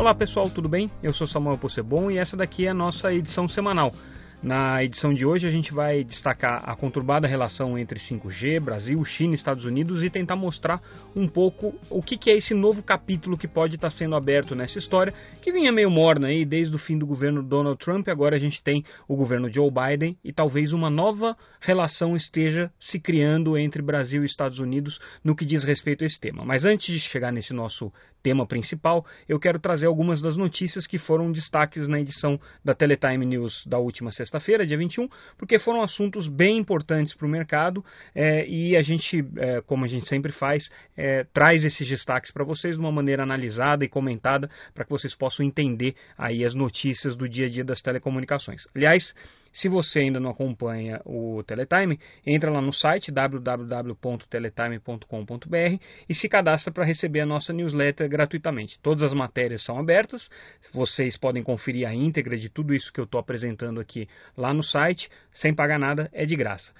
Olá pessoal, tudo bem? Eu sou Samuel Possebon e essa daqui é a nossa edição semanal. Na edição de hoje a gente vai destacar a conturbada relação entre 5G, Brasil, China e Estados Unidos e tentar mostrar um pouco o que, é esse novo capítulo que pode estar sendo aberto nessa história, que vinha meio morna aí desde o fim do governo Donald Trump, agora a gente tem o governo Joe Biden e talvez uma nova relação esteja se criando entre Brasil e Estados Unidos no que diz respeito a esse tema. Mas antes de chegar nesse nosso tema principal, eu quero trazer algumas das notícias que foram destaques na edição da Teletime News da última sexta-feira, dia 21, porque foram assuntos bem importantes para o mercado é, e a gente, é, como a gente sempre faz, é, traz esses destaques para vocês de uma maneira analisada e comentada para que vocês possam entender aí as notícias do dia a dia das telecomunicações. Aliás, se você ainda não acompanha o Teletime, entra lá no site www.teletime.com.br e se cadastra para receber a nossa newsletter gratuitamente. Todas as matérias são abertas, vocês podem conferir a íntegra de tudo isso que eu estou apresentando aqui lá no site, sem pagar nada, é de graça.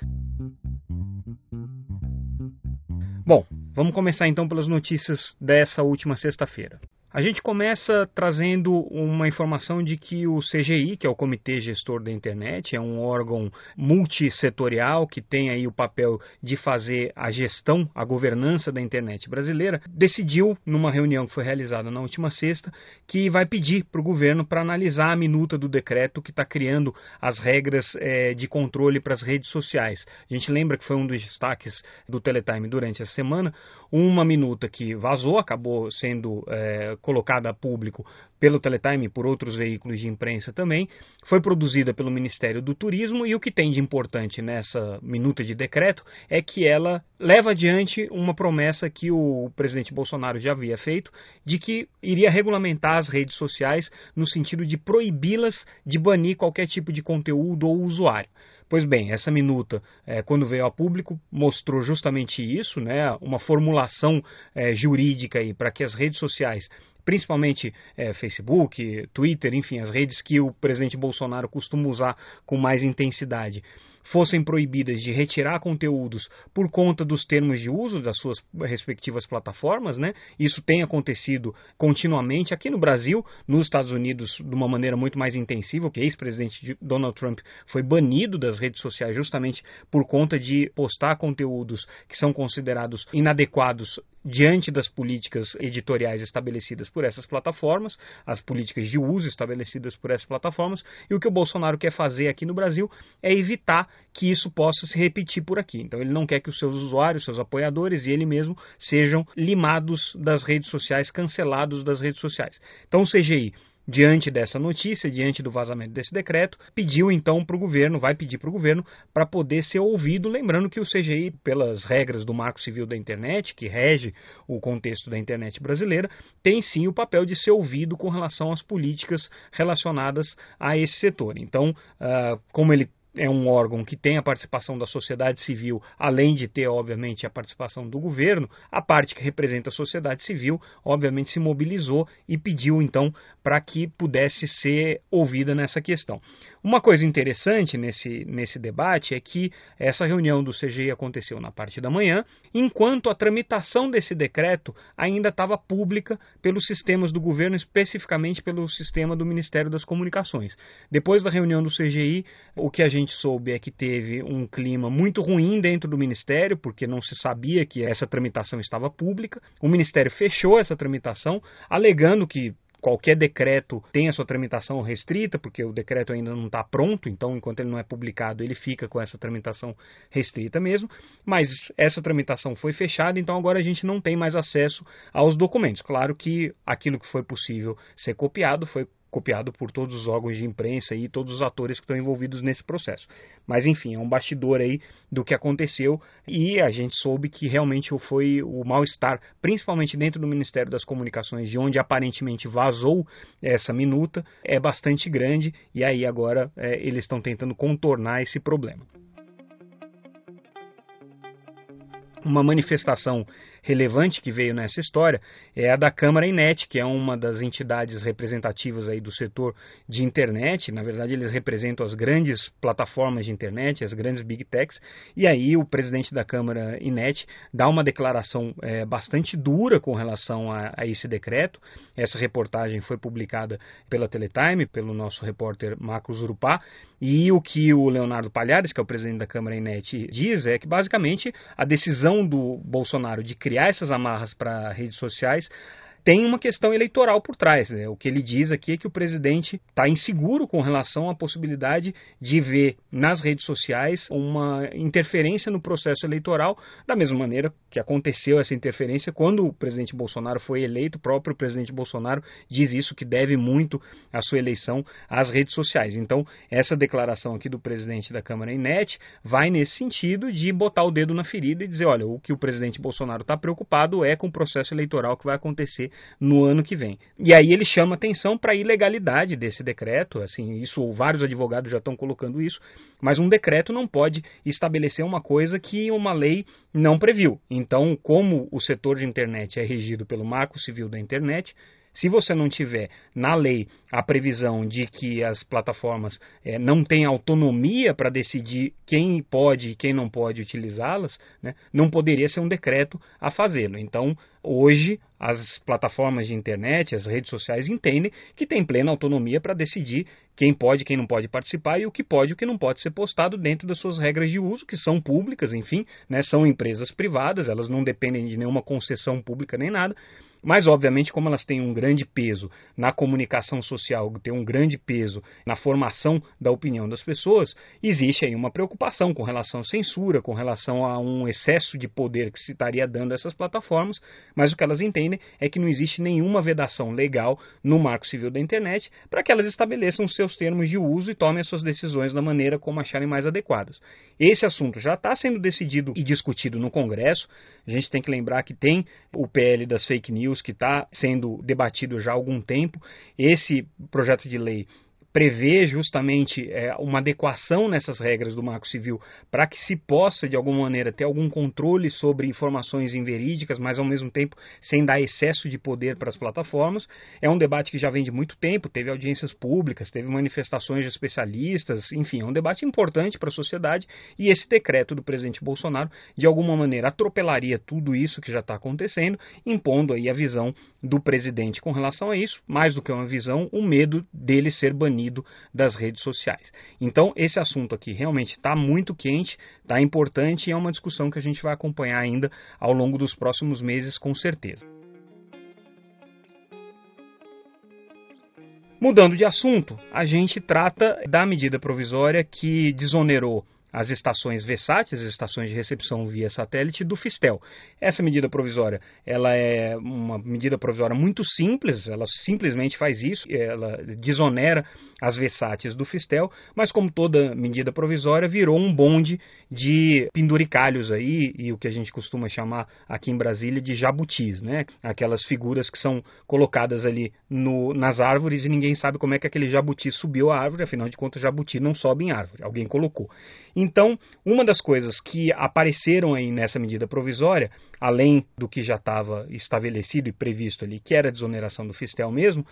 Bom, vamos começar então pelas notícias dessa última sexta-feira. A gente começa trazendo uma informação de que o CGI, que é o Comitê Gestor da Internet, é um órgão multissetorial que tem aí o papel de fazer a gestão, a governança da internet brasileira, decidiu, numa reunião que foi realizada na última sexta, que vai pedir para o governo para analisar a minuta do decreto que está criando as regras é, de controle para as redes sociais. A gente lembra que foi um dos destaques do Teletime durante a semana, uma minuta que vazou, acabou sendo é, colocada a público pelo Teletime e por outros veículos de imprensa também, foi produzida pelo Ministério do Turismo e o que tem de importante nessa minuta de decreto é que ela leva adiante uma promessa que o presidente Bolsonaro já havia feito de que iria regulamentar as redes sociais no sentido de proibi-las de banir qualquer tipo de conteúdo ou usuário. Pois bem, essa minuta, é, quando veio a público, mostrou justamente isso, né, uma formulação é, jurídica para que as redes sociais principalmente é, Facebook, Twitter, enfim, as redes que o presidente Bolsonaro costuma usar com mais intensidade, fossem proibidas de retirar conteúdos por conta dos termos de uso das suas respectivas plataformas, né? Isso tem acontecido continuamente aqui no Brasil, nos Estados Unidos de uma maneira muito mais intensiva. O ex-presidente Donald Trump foi banido das redes sociais justamente por conta de postar conteúdos que são considerados inadequados diante das políticas editoriais estabelecidas por essas plataformas, as políticas de uso estabelecidas por essas plataformas, e o que o Bolsonaro quer fazer aqui no Brasil é evitar que isso possa se repetir por aqui. Então ele não quer que os seus usuários, seus apoiadores e ele mesmo sejam limados das redes sociais, cancelados das redes sociais. Então o CGI diante dessa notícia, diante do vazamento desse decreto, pediu então para o governo, vai pedir para o governo, para poder ser ouvido, lembrando que o CGI, pelas regras do Marco Civil da Internet, que rege o contexto da internet brasileira, tem sim o papel de ser ouvido com relação às políticas relacionadas a esse setor. Então, uh, como ele é um órgão que tem a participação da sociedade civil, além de ter, obviamente, a participação do governo, a parte que representa a sociedade civil, obviamente, se mobilizou e pediu, então, para que pudesse ser ouvida nessa questão. Uma coisa interessante nesse, nesse debate é que essa reunião do CGI aconteceu na parte da manhã, enquanto a tramitação desse decreto ainda estava pública pelos sistemas do governo, especificamente pelo sistema do Ministério das Comunicações. Depois da reunião do CGI, o que a gente soube é que teve um clima muito ruim dentro do Ministério, porque não se sabia que essa tramitação estava pública. O Ministério fechou essa tramitação, alegando que qualquer decreto tem a sua tramitação restrita, porque o decreto ainda não está pronto, então enquanto ele não é publicado, ele fica com essa tramitação restrita mesmo. Mas essa tramitação foi fechada, então agora a gente não tem mais acesso aos documentos. Claro que aquilo que foi possível ser copiado foi copiado por todos os órgãos de imprensa e todos os atores que estão envolvidos nesse processo. Mas enfim, é um bastidor aí do que aconteceu e a gente soube que realmente foi o mal-estar, principalmente dentro do Ministério das Comunicações, de onde aparentemente vazou essa minuta, é bastante grande e aí agora é, eles estão tentando contornar esse problema. Uma manifestação relevante que veio nessa história é a da Câmara Inet, que é uma das entidades representativas aí do setor de internet. Na verdade, eles representam as grandes plataformas de internet, as grandes big techs. E aí o presidente da Câmara Inet dá uma declaração é, bastante dura com relação a, a esse decreto. Essa reportagem foi publicada pela Teletime, pelo nosso repórter Marcos Urupá. E o que o Leonardo Palhares, que é o presidente da Câmara Inet, diz é que basicamente a decisão do Bolsonaro de criar essas amarras para redes sociais tem uma questão eleitoral por trás. Né? O que ele diz aqui é que o presidente está inseguro com relação à possibilidade de ver nas redes sociais uma interferência no processo eleitoral, da mesma maneira que aconteceu essa interferência quando o presidente Bolsonaro foi eleito. O próprio presidente Bolsonaro diz isso, que deve muito a sua eleição às redes sociais. Então, essa declaração aqui do presidente da Câmara Inet vai nesse sentido de botar o dedo na ferida e dizer: olha, o que o presidente Bolsonaro está preocupado é com o processo eleitoral que vai acontecer no ano que vem. E aí ele chama atenção para a ilegalidade desse decreto, assim, isso vários advogados já estão colocando isso, mas um decreto não pode estabelecer uma coisa que uma lei não previu. Então, como o setor de internet é regido pelo Marco Civil da Internet, se você não tiver na lei a previsão de que as plataformas é, não têm autonomia para decidir quem pode e quem não pode utilizá-las, né, não poderia ser um decreto a fazê-lo. Então, hoje, as plataformas de internet, as redes sociais entendem que tem plena autonomia para decidir quem pode e quem não pode participar e o que pode e o que não pode ser postado dentro das suas regras de uso, que são públicas, enfim, né, são empresas privadas, elas não dependem de nenhuma concessão pública nem nada. Mas, obviamente, como elas têm um grande peso na comunicação social, têm um grande peso na formação da opinião das pessoas, existe aí uma preocupação com relação à censura, com relação a um excesso de poder que se estaria dando a essas plataformas, mas o que elas entendem é que não existe nenhuma vedação legal no marco civil da internet para que elas estabeleçam seus termos de uso e tomem as suas decisões da maneira como acharem mais adequadas. Esse assunto já está sendo decidido e discutido no Congresso. A gente tem que lembrar que tem o PL das fake news que está sendo debatido já há algum tempo. Esse projeto de lei prevê justamente é, uma adequação nessas regras do Marco Civil para que se possa, de alguma maneira, ter algum controle sobre informações inverídicas, mas ao mesmo tempo sem dar excesso de poder para as plataformas. É um debate que já vem de muito tempo, teve audiências públicas, teve manifestações de especialistas, enfim, é um debate importante para a sociedade e esse decreto do presidente Bolsonaro, de alguma maneira, atropelaria tudo isso que já está acontecendo, impondo aí a visão do presidente com relação a isso, mais do que uma visão, o medo dele ser banido banido das redes sociais. Então, esse assunto aqui realmente está muito quente, está importante e é uma discussão que a gente vai acompanhar ainda ao longo dos próximos meses, com certeza. Mudando de assunto, a gente trata da medida provisória que desonerou as estações VSAT, as estações de recepção via satélite do Fistel. Essa medida provisória, ela é uma medida provisória muito simples, ela simplesmente faz isso, ela desonera as VSATs do Fistel, mas como toda medida provisória, virou um bonde de penduricalhos aí, e o que a gente costuma chamar aqui em Brasília de jabutis, né? Aquelas figuras que são colocadas ali no, nas árvores e ninguém sabe como é que aquele jabuti subiu a árvore, afinal de contas, jabuti não sobe em árvore, alguém colocou. Então, uma das coisas que apareceram aí nessa medida provisória, além do que já estava estabelecido e previsto ali, que era a desoneração do Fistel mesmo,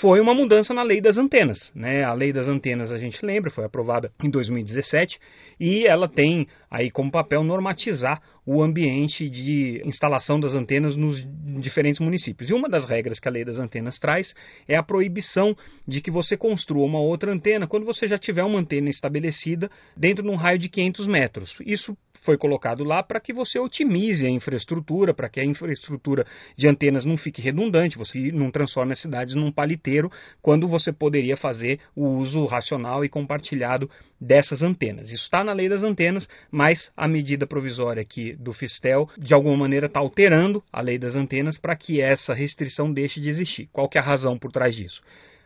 foi uma mudança na lei das antenas. Né? A lei das antenas, a gente lembra, foi aprovada em 2017 e ela tem aí como papel normatizar o ambiente de instalação das antenas nos diferentes municípios. E uma das regras que a lei das antenas traz é a proibição de que você construa uma outra antena quando você já tiver uma antena estabelecida dentro de um raio de 500 metros. Isso foi colocado lá para que você otimize a infraestrutura, para que a infraestrutura de antenas não fique redundante, você não transforme as cidades num paliteiro, quando você poderia fazer o uso racional e compartilhado dessas antenas. Isso está na lei das antenas, mas a medida provisória aqui do Fistel, de alguma maneira, está alterando a lei das antenas para que essa restrição deixe de existir. Qual que é a razão por trás disso?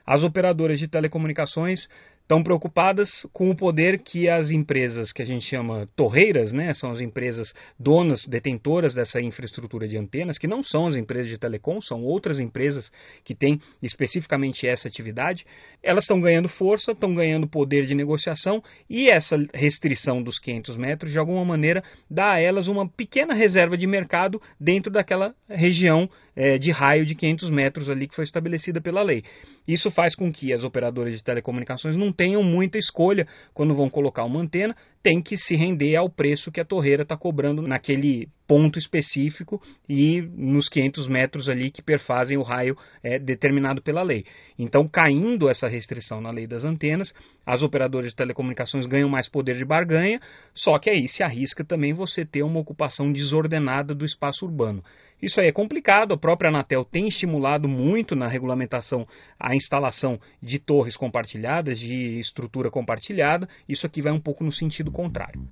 As operadoras de telecomunicações estão preocupadas com o poder que as empresas que a gente chama torreiras, né, são as empresas donas, detentoras dessa infraestrutura de antenas, que não são as empresas de telecom, são outras empresas que têm especificamente essa atividade, elas estão ganhando força, estão ganhando poder de negociação e essa restrição dos 500 metros, de alguma maneira, dá a elas uma pequena reserva de mercado dentro daquela região é, de raio de 500 metros ali que foi estabelecida pela lei. Isso faz com que as operadoras de telecomunicações não tenham muita escolha. Quando vão colocar uma antena, tem que se render ao preço que a torreira está cobrando naquele ponto específico e nos 500 metros ali que perfazem o raio é, determinado pela lei. Então, caindo essa restrição na lei das antenas, as operadoras de telecomunicações ganham mais poder de barganha, só que aí se arrisca também você ter uma ocupação desordenada do espaço urbano. Isso aí é complicado, a própria Anatel tem estimulado muito na regulamentação a instalação de torres compartilhadas, de estrutura compartilhada, isso aqui vai um pouco no sentido contrário.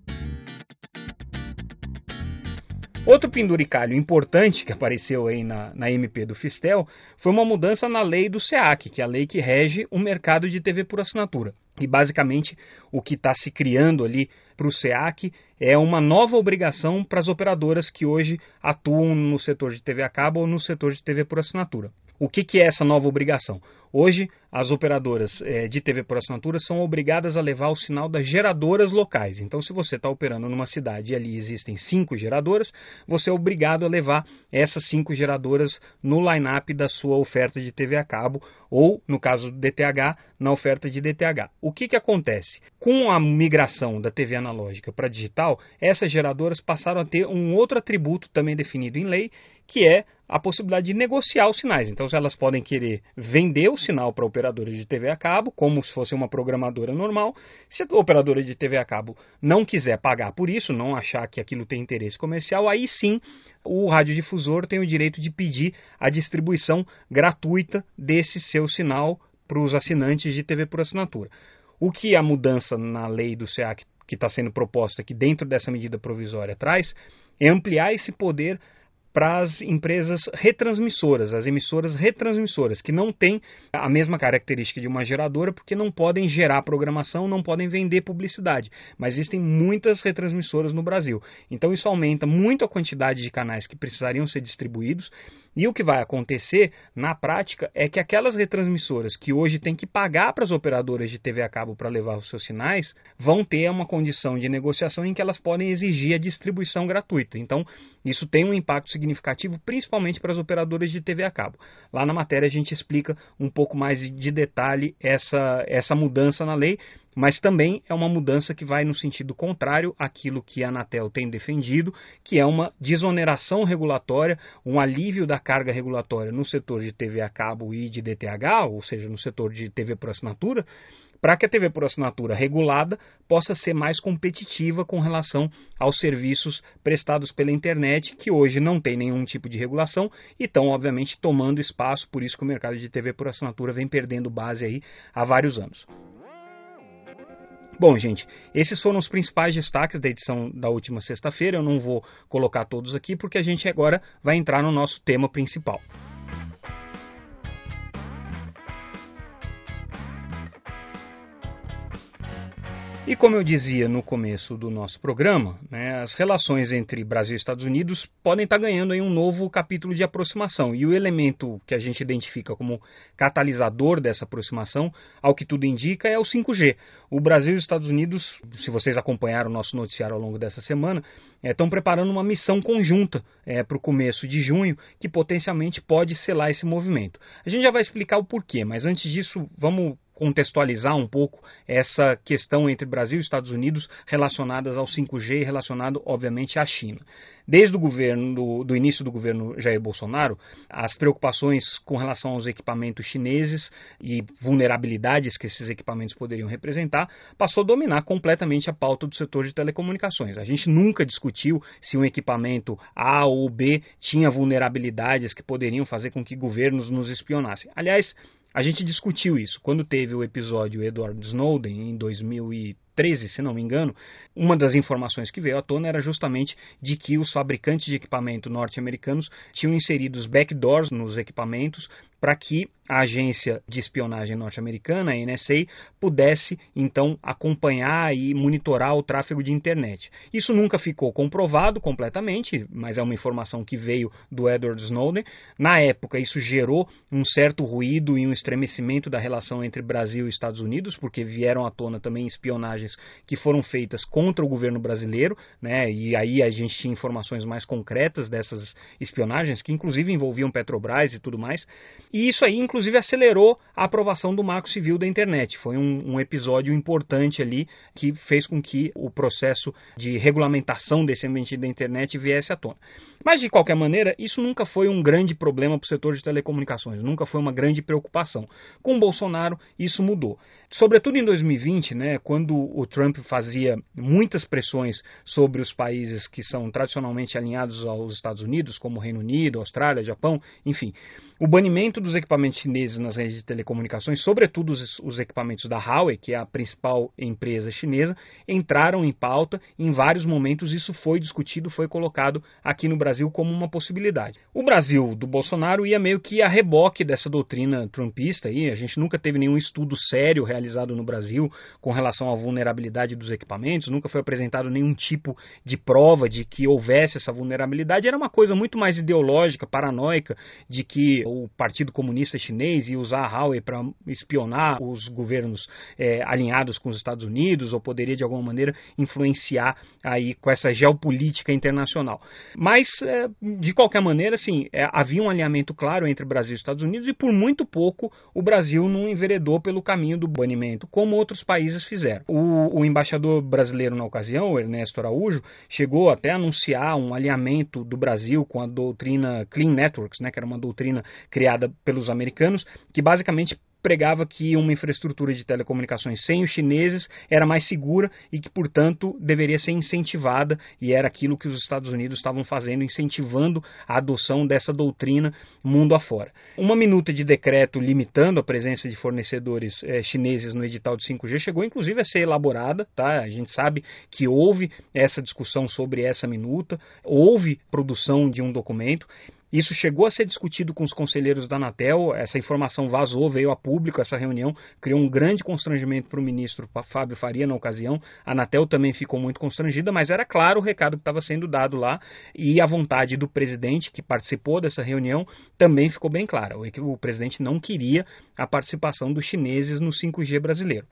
Outro penduricalho importante que apareceu aí na, na MP do Fistel foi uma mudança na lei do SEAC, que é a lei que rege o mercado de TV por assinatura. E basicamente o que está se criando ali para o SEAC é uma nova obrigação para as operadoras que hoje atuam no setor de TV a cabo ou no setor de TV por assinatura. O que, que é essa nova obrigação? Hoje, as operadoras é, de TV por assinatura são obrigadas a levar o sinal das geradoras locais. Então, se você está operando numa cidade e ali existem cinco geradoras, você é obrigado a levar essas cinco geradoras no line-up da sua oferta de TV a cabo ou, no caso do DTH, na oferta de DTH. O que, que acontece? Com a migração da TV analógica para digital, essas geradoras passaram a ter um outro atributo também definido em lei, que é a possibilidade de negociar os sinais. Então, elas podem querer vender o sinal para operadoras de TV a cabo, como se fosse uma programadora normal, se a operadora de TV a cabo não quiser pagar por isso, não achar que aquilo tem interesse comercial, aí sim o radiodifusor tem o direito de pedir a distribuição gratuita desse seu sinal para os assinantes de TV por assinatura. O que a mudança na lei do SEAC que está sendo proposta aqui dentro dessa medida provisória traz é ampliar esse poder para as empresas retransmissoras, as emissoras retransmissoras, que não têm a mesma característica de uma geradora, porque não podem gerar programação, não podem vender publicidade. Mas existem muitas retransmissoras no Brasil. Então isso aumenta muito a quantidade de canais que precisariam ser distribuídos e o que vai acontecer na prática é que aquelas retransmissoras que hoje têm que pagar para as operadoras de TV a cabo para levar os seus sinais vão ter uma condição de negociação em que elas podem exigir a distribuição gratuita. Então, isso tem um impacto significativo principalmente para as operadoras de TV a cabo. Lá na matéria a gente explica um pouco mais de detalhe essa, essa mudança na lei mas também é uma mudança que vai no sentido contrário àquilo que a Anatel tem defendido, que é uma desoneração regulatória, um alívio da carga regulatória no setor de TV a cabo e de DTH, ou seja, no setor de TV por assinatura, para que a TV por assinatura regulada possa ser mais competitiva com relação aos serviços prestados pela internet, que hoje não tem nenhum tipo de regulação e estão, obviamente, tomando espaço, por isso que o mercado de TV por assinatura vem perdendo base aí há vários anos. Bom, gente, esses foram os principais destaques da edição da última sexta-feira. Eu não vou colocar todos aqui porque a gente agora vai entrar no nosso tema principal. E como eu dizia no começo do nosso programa, né, as relações entre Brasil e Estados Unidos podem estar ganhando um novo capítulo de aproximação. E o elemento que a gente identifica como catalisador dessa aproximação, ao que tudo indica, é o 5G. O Brasil e os Estados Unidos, se vocês acompanharam o nosso noticiário ao longo dessa semana, é, estão preparando uma missão conjunta é, para o começo de junho que potencialmente pode selar esse movimento. A gente já vai explicar o porquê, mas antes disso, vamos contextualizar um pouco essa questão entre Brasil e Estados Unidos relacionadas ao 5G e relacionado, obviamente, à China. Desde o governo, do, do, início do governo Jair Bolsonaro, as preocupações com relação aos equipamentos chineses e vulnerabilidades que esses equipamentos poderiam representar passou a dominar completamente a pauta do setor de telecomunicações. A gente nunca discutiu se um equipamento A ou B tinha vulnerabilidades que poderiam fazer com que governos nos espionassem. Aliás, a gente discutiu isso. Quando teve o episódio Edward Snowden em 2000 2013, se não me engano, uma das informações que veio à tona era justamente de que os fabricantes de equipamento norte-americanos tinham inserido backdoors nos equipamentos para que a agência de espionagem norte-americana, a NSA, pudesse então acompanhar e monitorar o tráfego de internet. Isso nunca ficou comprovado completamente, mas é uma informação que veio do Edward Snowden. Na época, isso gerou um certo ruído e um estremecimento da relação entre Brasil e Estados Unidos, porque vieram à tona também espionagens que foram feitas contra o governo brasileiro, né? E aí a gente tinha informações mais concretas dessas espionagens, que inclusive envolviam Petrobras e tudo mais. E isso aí, inclusive, acelerou a aprovação do Marco Civil da Internet. Foi um, um episódio importante ali que fez com que o processo de regulamentação desse ambiente da internet viesse à tona. Mas, de qualquer maneira, isso nunca foi um grande problema para o setor de telecomunicações, nunca foi uma grande preocupação. Com Bolsonaro, isso mudou. Sobretudo em 2020, né, quando o Trump fazia muitas pressões sobre os países que são tradicionalmente alinhados aos Estados Unidos, como Reino Unido, Austrália, Japão, enfim. O banimento dos equipamentos chineses nas redes de telecomunicações, sobretudo os, os equipamentos da Huawei, que é a principal empresa chinesa, entraram em pauta. Em vários momentos isso foi discutido, foi colocado aqui no Brasil como uma possibilidade. O Brasil do Bolsonaro ia meio que a reboque dessa doutrina trumpista. Aí. A gente nunca teve nenhum estudo sério realizado no Brasil com relação à vulnerabilidade dos equipamentos, nunca foi apresentado nenhum tipo de prova de que houvesse essa vulnerabilidade. Era uma coisa muito mais ideológica, paranoica, de que o Partido Comunista Chinês ia usar a Huawei para espionar os governos é, alinhados com os Estados Unidos ou poderia de alguma maneira influenciar aí com essa geopolítica internacional. Mas é, de qualquer maneira, assim, é, havia um alinhamento claro entre Brasil e Estados Unidos e por muito pouco o Brasil não enveredou pelo caminho do banimento, como outros países fizeram. O, o embaixador brasileiro na ocasião, Ernesto Araújo, chegou até a anunciar um alinhamento do Brasil com a doutrina Clean Networks, né, que era uma doutrina criada pelos americanos, que basicamente pregava que uma infraestrutura de telecomunicações sem os chineses era mais segura e que, portanto, deveria ser incentivada, e era aquilo que os Estados Unidos estavam fazendo, incentivando a adoção dessa doutrina mundo afora. Uma minuta de decreto limitando a presença de fornecedores eh, chineses no edital de 5G chegou, inclusive, a ser elaborada, tá? A gente sabe que houve essa discussão sobre essa minuta, houve produção de um documento, isso chegou a ser discutido com os conselheiros da Anatel, essa informação vazou, veio a público, essa reunião criou um grande constrangimento para o ministro Fábio Faria na ocasião. A Anatel também ficou muito constrangida, mas era claro o recado que estava sendo dado lá e a vontade do presidente que participou dessa reunião também ficou bem clara. O presidente não queria a participação dos chineses no 5G brasileiro.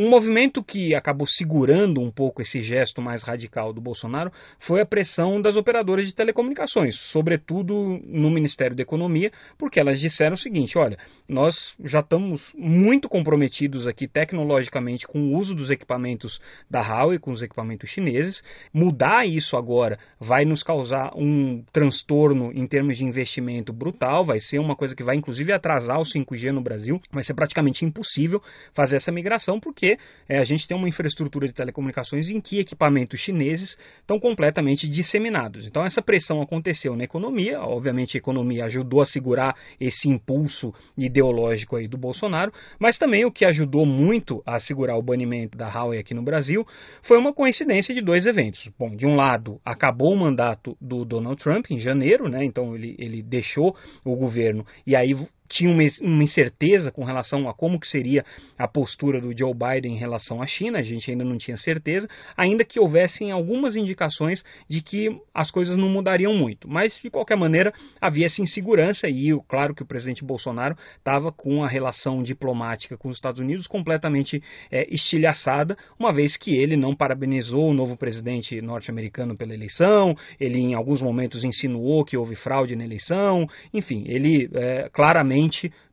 Um movimento que acabou segurando um pouco esse gesto mais radical do Bolsonaro foi a pressão das operadoras de telecomunicações, sobretudo no Ministério da Economia, porque elas disseram o seguinte: olha, nós já estamos muito comprometidos aqui tecnologicamente com o uso dos equipamentos da Huawei, com os equipamentos chineses. Mudar isso agora vai nos causar um transtorno em termos de investimento brutal, vai ser uma coisa que vai inclusive atrasar o 5G no Brasil, vai ser praticamente impossível fazer essa migração, porque porque é, a gente tem uma infraestrutura de telecomunicações em que equipamentos chineses estão completamente disseminados. Então essa pressão aconteceu na economia, obviamente a economia ajudou a segurar esse impulso ideológico aí do Bolsonaro, mas também o que ajudou muito a segurar o banimento da Huawei aqui no Brasil foi uma coincidência de dois eventos. Bom, de um lado, acabou o mandato do Donald Trump em janeiro, né? Então ele, ele deixou o governo e aí tinha uma incerteza com relação a como que seria a postura do Joe Biden em relação à China, a gente ainda não tinha certeza, ainda que houvessem algumas indicações de que as coisas não mudariam muito. Mas, de qualquer maneira, havia essa insegurança e, claro, que o presidente Bolsonaro estava com a relação diplomática com os Estados Unidos completamente é, estilhaçada, uma vez que ele não parabenizou o novo presidente norte-americano pela eleição, ele em alguns momentos insinuou que houve fraude na eleição, enfim, ele é, claramente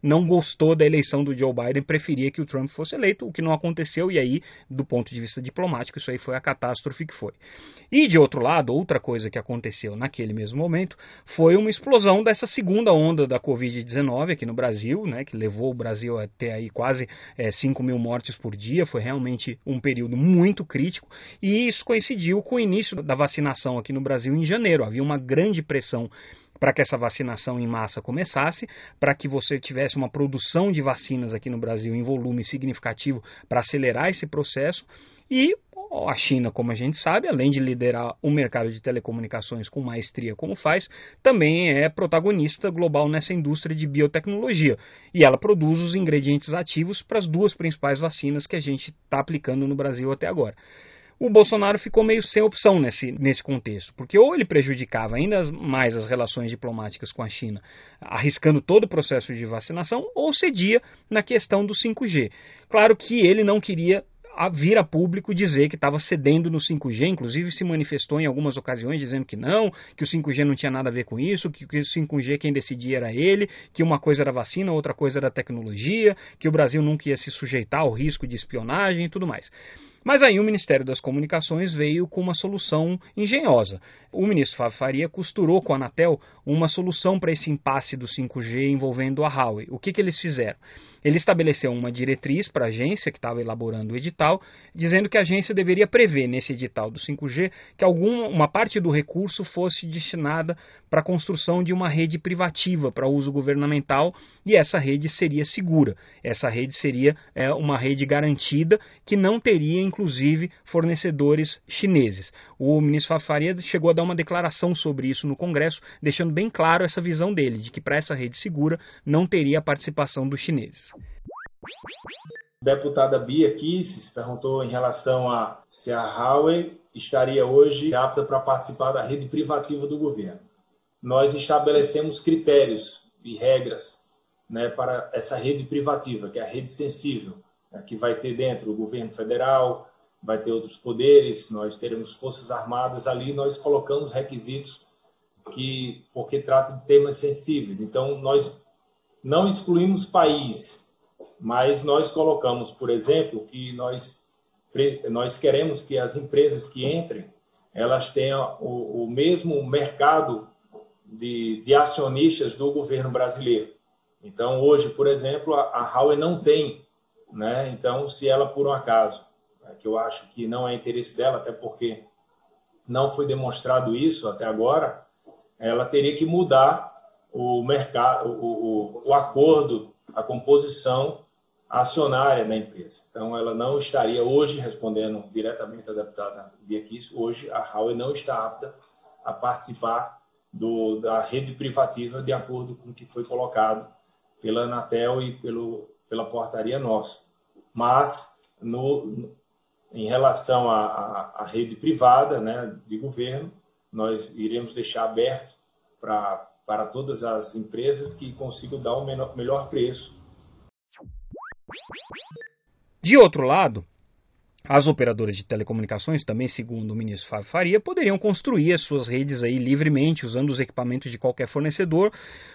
não gostou da eleição do Joe Biden, preferia que o Trump fosse eleito, o que não aconteceu, e aí, do ponto de vista diplomático, isso aí foi a catástrofe que foi. E de outro lado, outra coisa que aconteceu naquele mesmo momento foi uma explosão dessa segunda onda da Covid-19 aqui no Brasil, né, que levou o Brasil a ter aí quase é, 5 mil mortes por dia, foi realmente um período muito crítico, e isso coincidiu com o início da vacinação aqui no Brasil em janeiro. Havia uma grande pressão para que essa vacinação em massa começasse, para que você tivesse uma produção de vacinas aqui no Brasil em volume significativo para acelerar esse processo. E a China, como a gente sabe, além de liderar o mercado de telecomunicações com maestria como faz, também é protagonista global nessa indústria de biotecnologia. E ela produz os ingredientes ativos para as duas principais vacinas que a gente está aplicando no Brasil até agora o Bolsonaro ficou meio sem opção nesse, nesse contexto, porque ou ele prejudicava ainda mais as relações diplomáticas com a China, arriscando todo o processo de vacinação, ou cedia na questão do 5G. Claro que ele não queria vir a público dizer que estava cedendo no 5G, inclusive se manifestou em algumas ocasiões dizendo que não, que o 5G não tinha nada a ver com isso, que, o 5G quem decidia era ele, que uma coisa era vacina, outra coisa era tecnologia, que o Brasil nunca ia se sujeitar ao risco de espionagem e tudo mais. Mas aí o Ministério das Comunicações veio com uma solução engenhosa. O ministro Fábio Faria costurou com a Anatel uma solução para esse impasse do 5G envolvendo a Huawei. O que, que eles fizeram? Ele estabeleceu uma diretriz para a agência que estava elaborando o edital, dizendo que a agência deveria prever nesse edital do 5G que alguma uma parte do recurso fosse destinada para a construção de uma rede privativa para uso governamental e essa rede seria segura. Essa rede seria é, uma rede garantida que não teria, inclusive, fornecedores chineses. O ministro Faria chegou a dar uma declaração sobre isso no Congresso, deixando bem claro essa visão dele, de que para essa rede segura não teria a participação dos chineses. Deputada Bia Kisses perguntou em relação a se a Huawei estaria hoje apta para participar da rede privativa do governo. Nós estabelecemos critérios e regras né, para essa rede privativa, que é a rede sensível, né, que vai ter dentro o governo federal, vai ter outros poderes, nós teremos forças armadas ali, nós colocamos requisitos que porque trata de temas sensíveis. Então nós não excluímos país, mas nós colocamos, por exemplo, que nós, nós queremos que as empresas que entrem, elas tenham o, o mesmo mercado de, de, acionistas do governo brasileiro. Então, hoje, por exemplo, a, a Huawei não tem, né? Então, se ela, por um acaso, né, que eu acho que não é interesse dela, até porque não foi demonstrado isso até agora, ela teria que mudar o mercado, o, o, o acordo, a composição acionária da empresa. Então, ela não estaria hoje, respondendo diretamente à deputada Bia Kiss, hoje a Huawei não está apta a participar do, da rede privativa de acordo com o que foi colocado pela Anatel e pelo, pela portaria nossa. Mas, no, em relação à, rede privada né, de governo, nós iremos deixar aberto para todas as empresas que consigam dar o menor, melhor preço. De outro lado, as operadoras de telecomunicações, também segundo o ministro Fábio Faria, poderiam construir as suas redes aí livremente, usando os equipamentos de qualquer fornecedor,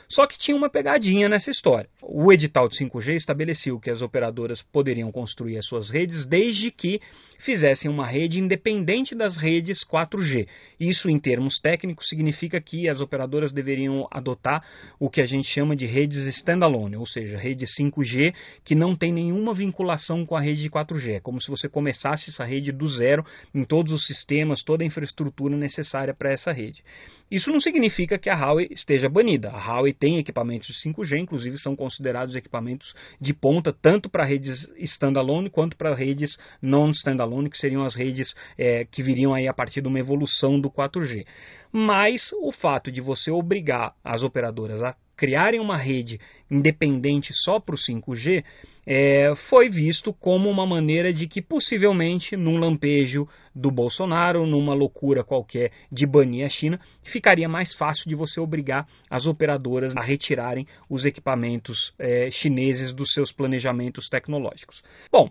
só que tinha uma pegadinha nessa história. O edital de 5G estabeleceu que as operadoras poderiam construir as suas redes desde que fizessem uma rede independente das redes 4G. Isso, em termos técnicos, significa que as operadoras deveriam adotar o que a gente chama de redes standalone, ou seja, rede 5G que não tem nenhuma vinculação com a rede de 4G. É como se você começasse essa rede do zero em todos os sistemas, toda a infraestrutura necessária para essa rede. Isso não significa que a Huawei esteja banida. A Huawei tem equipamentos de 5G, inclusive são considerados equipamentos de ponta tanto para redes standalone quanto para redes non-standalone, que seriam as redes é, que viriam aí a partir de uma evolução do 4G. Mas o fato de você obrigar as operadoras a criarem uma rede independente só para o 5G é, foi visto como uma maneira de que possivelmente num lampejo do Bolsonaro, numa loucura qualquer de banir a China, ficaria mais fácil de você obrigar as operadoras a retirarem os equipamentos é, chineses dos seus planejamentos tecnológicos. Bom,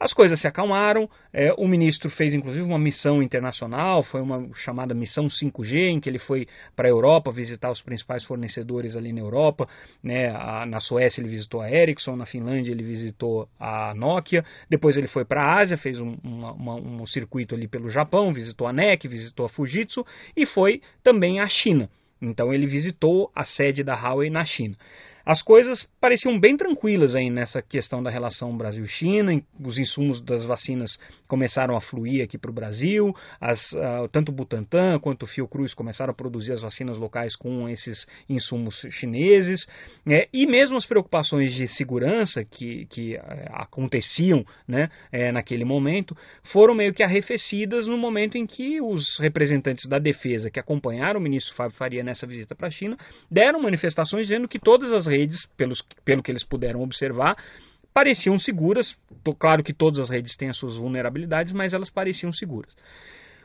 as coisas se acalmaram, é, o ministro fez inclusive uma missão internacional, foi uma chamada missão 5G, em que ele foi para a Europa visitar os principais fornecedores ali na Europa. Né, a, na Suécia ele visitou a Ericsson, na Finlândia ele visitou a Nokia, depois ele foi para a Ásia, fez um, uma, uma, um circuito ali pelo Japão, visitou a NEC, visitou a Fujitsu e foi também à China. Então ele visitou a sede da Huawei na China. As coisas pareciam bem tranquilas aí nessa questão da relação Brasil-China. Os insumos das vacinas começaram a fluir aqui para o Brasil. As, uh, tanto o Butantan quanto o Fiocruz começaram a produzir as vacinas locais com esses insumos chineses. É, e mesmo as preocupações de segurança que, que uh, aconteciam né, é, naquele momento foram meio que arrefecidas no momento em que os representantes da defesa que acompanharam o ministro Fábio Faria nessa visita para a China deram manifestações dizendo que todas as redes, pelos, pelo que eles puderam observar, pareciam seguras. Claro que todas as redes têm as suas vulnerabilidades, mas elas pareciam seguras.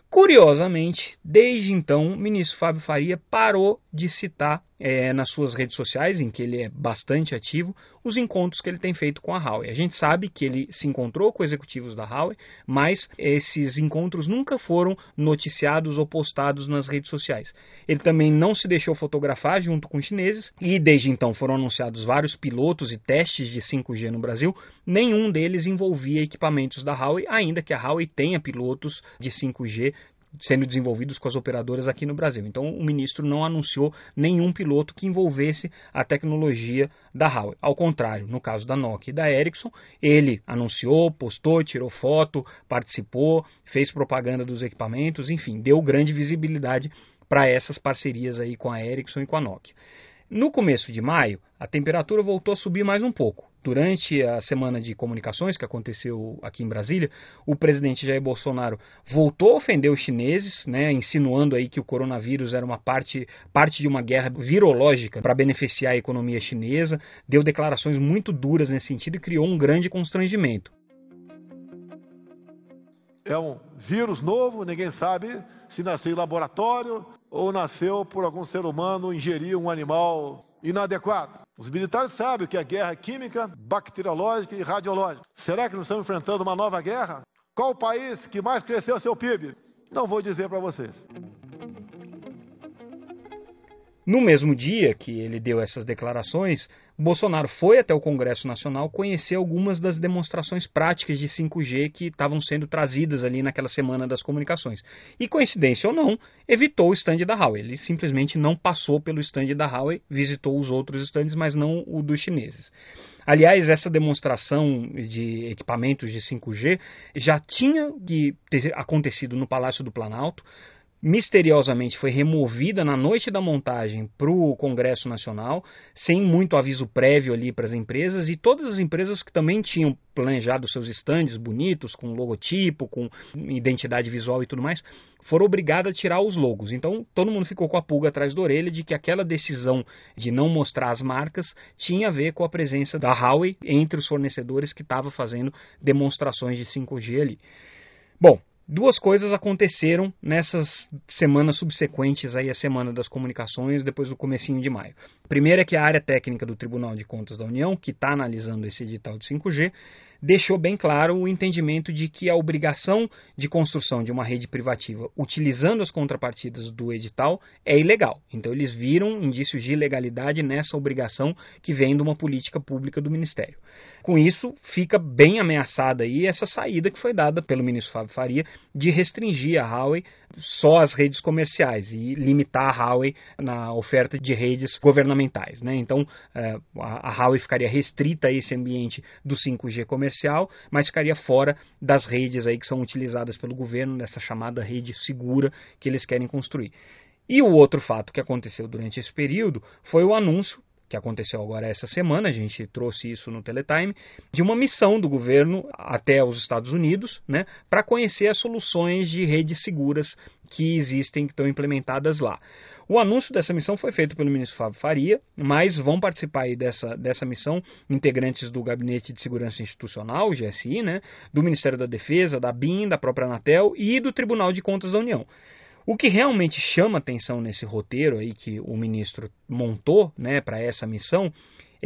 Curiosamente, desde então, o ministro Fábio Faria parou de citar é, nas suas redes sociais, em que ele é bastante ativo, os encontros que ele tem feito com a Huawei. A gente sabe que ele se encontrou com executivos da Huawei, mas esses encontros nunca foram noticiados ou postados nas redes sociais. Ele também não se deixou fotografar junto com os chineses, e desde então foram anunciados vários pilotos e testes de 5G no Brasil. Nenhum deles envolvia equipamentos da Huawei, ainda que a Huawei tenha pilotos de 5G sendo desenvolvidos com as operadoras aqui no Brasil. Então, o ministro não anunciou nenhum piloto que envolvesse a tecnologia da Huawei. Ao contrário, no caso da Nokia e da Ericsson, ele anunciou, postou, tirou foto, participou, fez propaganda dos equipamentos, enfim, deu grande visibilidade para essas parcerias aí com a Ericsson e com a Nokia. No começo de maio, a temperatura voltou a subir mais um pouco. Durante a semana de comunicações que aconteceu aqui em Brasília, o presidente Jair Bolsonaro voltou a ofender os chineses, né, insinuando aí que o coronavírus era uma parte, parte de uma guerra virológica para beneficiar a economia chinesa, deu declarações muito duras nesse sentido e criou um grande constrangimento. É um vírus novo, ninguém sabe se nasceu em laboratório ou nasceu por algum ser humano ingerir um animal inadequado. Os militares sabem que a guerra é química, bacteriológica e radiológica. Será que nós estamos enfrentando uma nova guerra? Qual o país que mais cresceu seu PIB? Não vou dizer para vocês. No mesmo dia que ele deu essas declarações, Bolsonaro foi até o Congresso Nacional conhecer algumas das demonstrações práticas de 5G que estavam sendo trazidas ali naquela semana das comunicações. E coincidência ou não, evitou o stand da Huawei. Ele simplesmente não passou pelo stand da Huawei, visitou os outros stands, mas não o dos chineses. Aliás, essa demonstração de equipamentos de 5G já tinha que ter acontecido no Palácio do Planalto misteriosamente foi removida na noite da montagem para o Congresso Nacional, sem muito aviso prévio ali para as empresas, e todas as empresas que também tinham planejado seus estandes bonitos, com logotipo, com identidade visual e tudo mais, foram obrigadas a tirar os logos. Então todo mundo ficou com a pulga atrás da orelha de que aquela decisão de não mostrar as marcas tinha a ver com a presença da Huawei entre os fornecedores que estava fazendo demonstrações de 5G ali. Bom, Duas coisas aconteceram nessas semanas subsequentes aí à Semana das Comunicações, depois do comecinho de maio. Primeiro é que a área técnica do Tribunal de Contas da União, que está analisando esse edital de 5G, deixou bem claro o entendimento de que a obrigação de construção de uma rede privativa utilizando as contrapartidas do edital é ilegal. Então eles viram indícios de ilegalidade nessa obrigação que vem de uma política pública do Ministério. Com isso, fica bem ameaçada aí essa saída que foi dada pelo ministro Fábio Faria de restringir a Huawei só às redes comerciais e limitar a Huawei na oferta de redes governamentais. Né? Então eh, a Huawei ficaria restrita a esse ambiente do 5G comercial comercial, mas ficaria fora das redes aí que são utilizadas pelo governo, nessa chamada rede segura que eles querem construir. E o outro fato que aconteceu durante esse período foi o anúncio que aconteceu agora essa semana, a gente trouxe isso no Teletime, de uma missão do governo até os Estados Unidos, né, para conhecer as soluções de redes seguras que existem, que estão implementadas lá. O anúncio dessa missão foi feito pelo ministro Fábio Faria, mas vão participar dessa, dessa missão integrantes do Gabinete de Segurança Institucional, GSI, né, do Ministério da Defesa, da BIM, da própria Anatel e do Tribunal de Contas da União. O que realmente chama atenção nesse roteiro aí que o ministro montou né, para essa missão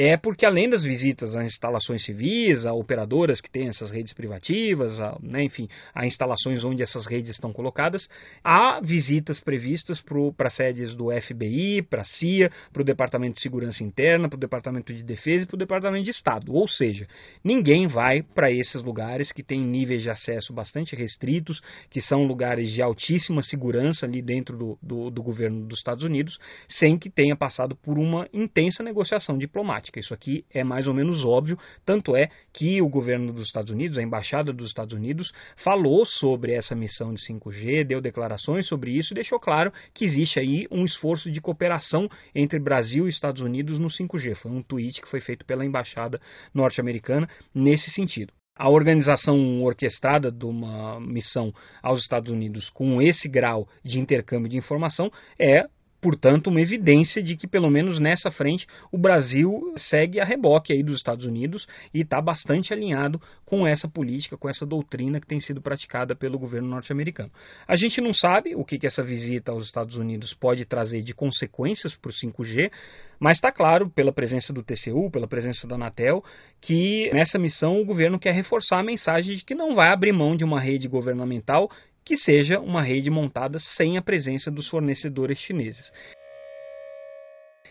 é porque além das visitas às instalações civis, a operadoras que têm essas redes privativas, a, né, enfim, a instalações onde essas redes estão colocadas, há visitas previstas para sedes do FBI, para a CIA, para o Departamento de Segurança Interna, para o Departamento de Defesa e para o Departamento de Estado. Ou seja, ninguém vai para esses lugares que têm níveis de acesso bastante restritos, que são lugares de altíssima segurança ali dentro do, do, do governo dos Estados Unidos, sem que tenha passado por uma intensa negociação diplomática. Isso aqui é mais ou menos óbvio, tanto é que o governo dos Estados Unidos, a embaixada dos Estados Unidos, falou sobre essa missão de 5G, deu declarações sobre isso e deixou claro que existe aí um esforço de cooperação entre Brasil e Estados Unidos no 5G. Foi um tweet que foi feito pela embaixada norte-americana nesse sentido. A organização orquestrada de uma missão aos Estados Unidos com esse grau de intercâmbio de informação é portanto, uma evidência de que, pelo menos nessa frente, o Brasil segue a reboque aí dos Estados Unidos e está bastante alinhado com essa política, com essa doutrina que tem sido praticada pelo governo norte-americano. A gente não sabe o que, que essa visita aos Estados Unidos pode trazer de consequências para o 5G, mas está claro, pela presença do TCU, pela presença da Anatel, que nessa missão o governo quer reforçar a mensagem de que não vai abrir mão de uma rede governamental que seja uma rede montada sem a presença dos fornecedores chineses.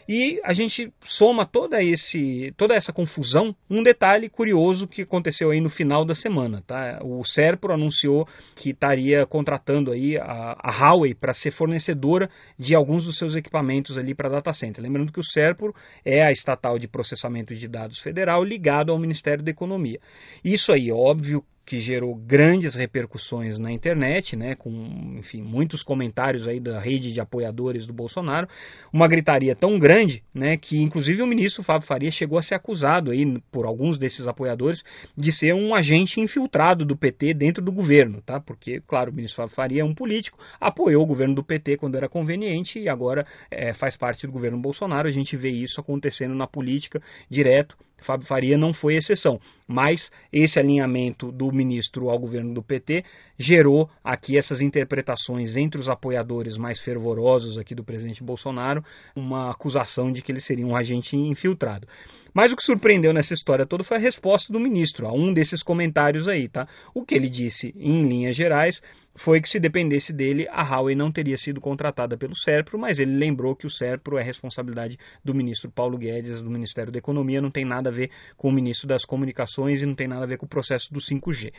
E a gente soma toda, esse, toda essa confusão, um detalhe curioso que aconteceu aí no final da semana. Tá? O Serpro anunciou que estaria contratando aí a, a Huawei para ser fornecedora de alguns dos seus equipamentos ali para data center. Lembrando que o Serpro é a estatal de processamento de dados federal ligado ao Ministério da Economia. Isso aí, óbvio, que gerou grandes repercussões na internet, né, com enfim, muitos comentários aí da rede de apoiadores do Bolsonaro, uma gritaria tão grande, né, que inclusive o ministro Fábio Faria chegou a ser acusado aí por alguns desses apoiadores de ser um agente infiltrado do PT dentro do governo, tá? Porque, claro, o ministro Fábio Faria é um político, apoiou o governo do PT quando era conveniente e agora é, faz parte do governo Bolsonaro. A gente vê isso acontecendo na política direto Fábio Faria não foi exceção, mas esse alinhamento do ministro ao governo do PT gerou aqui essas interpretações entre os apoiadores mais fervorosos aqui do presidente Bolsonaro, uma acusação de que ele seria um agente infiltrado. Mas o que surpreendeu nessa história toda foi a resposta do ministro a um desses comentários aí, tá? O que ele disse, em linhas gerais, foi que se dependesse dele, a Huawei não teria sido contratada pelo SERPRO, mas ele lembrou que o SERPRO é responsabilidade do ministro Paulo Guedes, do Ministério da Economia, não tem nada a ver com o ministro das Comunicações e não tem nada a ver com o processo do 5G.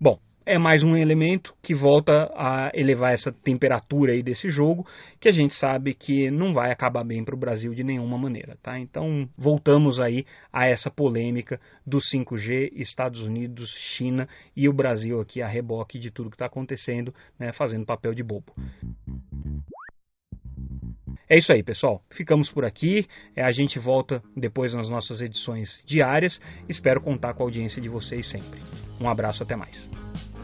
Bom, é mais um elemento que volta a elevar essa temperatura aí desse jogo, que a gente sabe que não vai acabar bem para o Brasil de nenhuma maneira, tá? Então voltamos aí a essa polêmica do 5G, Estados Unidos, China e o Brasil aqui a reboque de tudo que está acontecendo, né, fazendo papel de bobo. É isso aí, pessoal. Ficamos por aqui. É, a gente volta depois nas nossas edições diárias. Espero contar com a audiência de vocês sempre. Um abraço, até mais.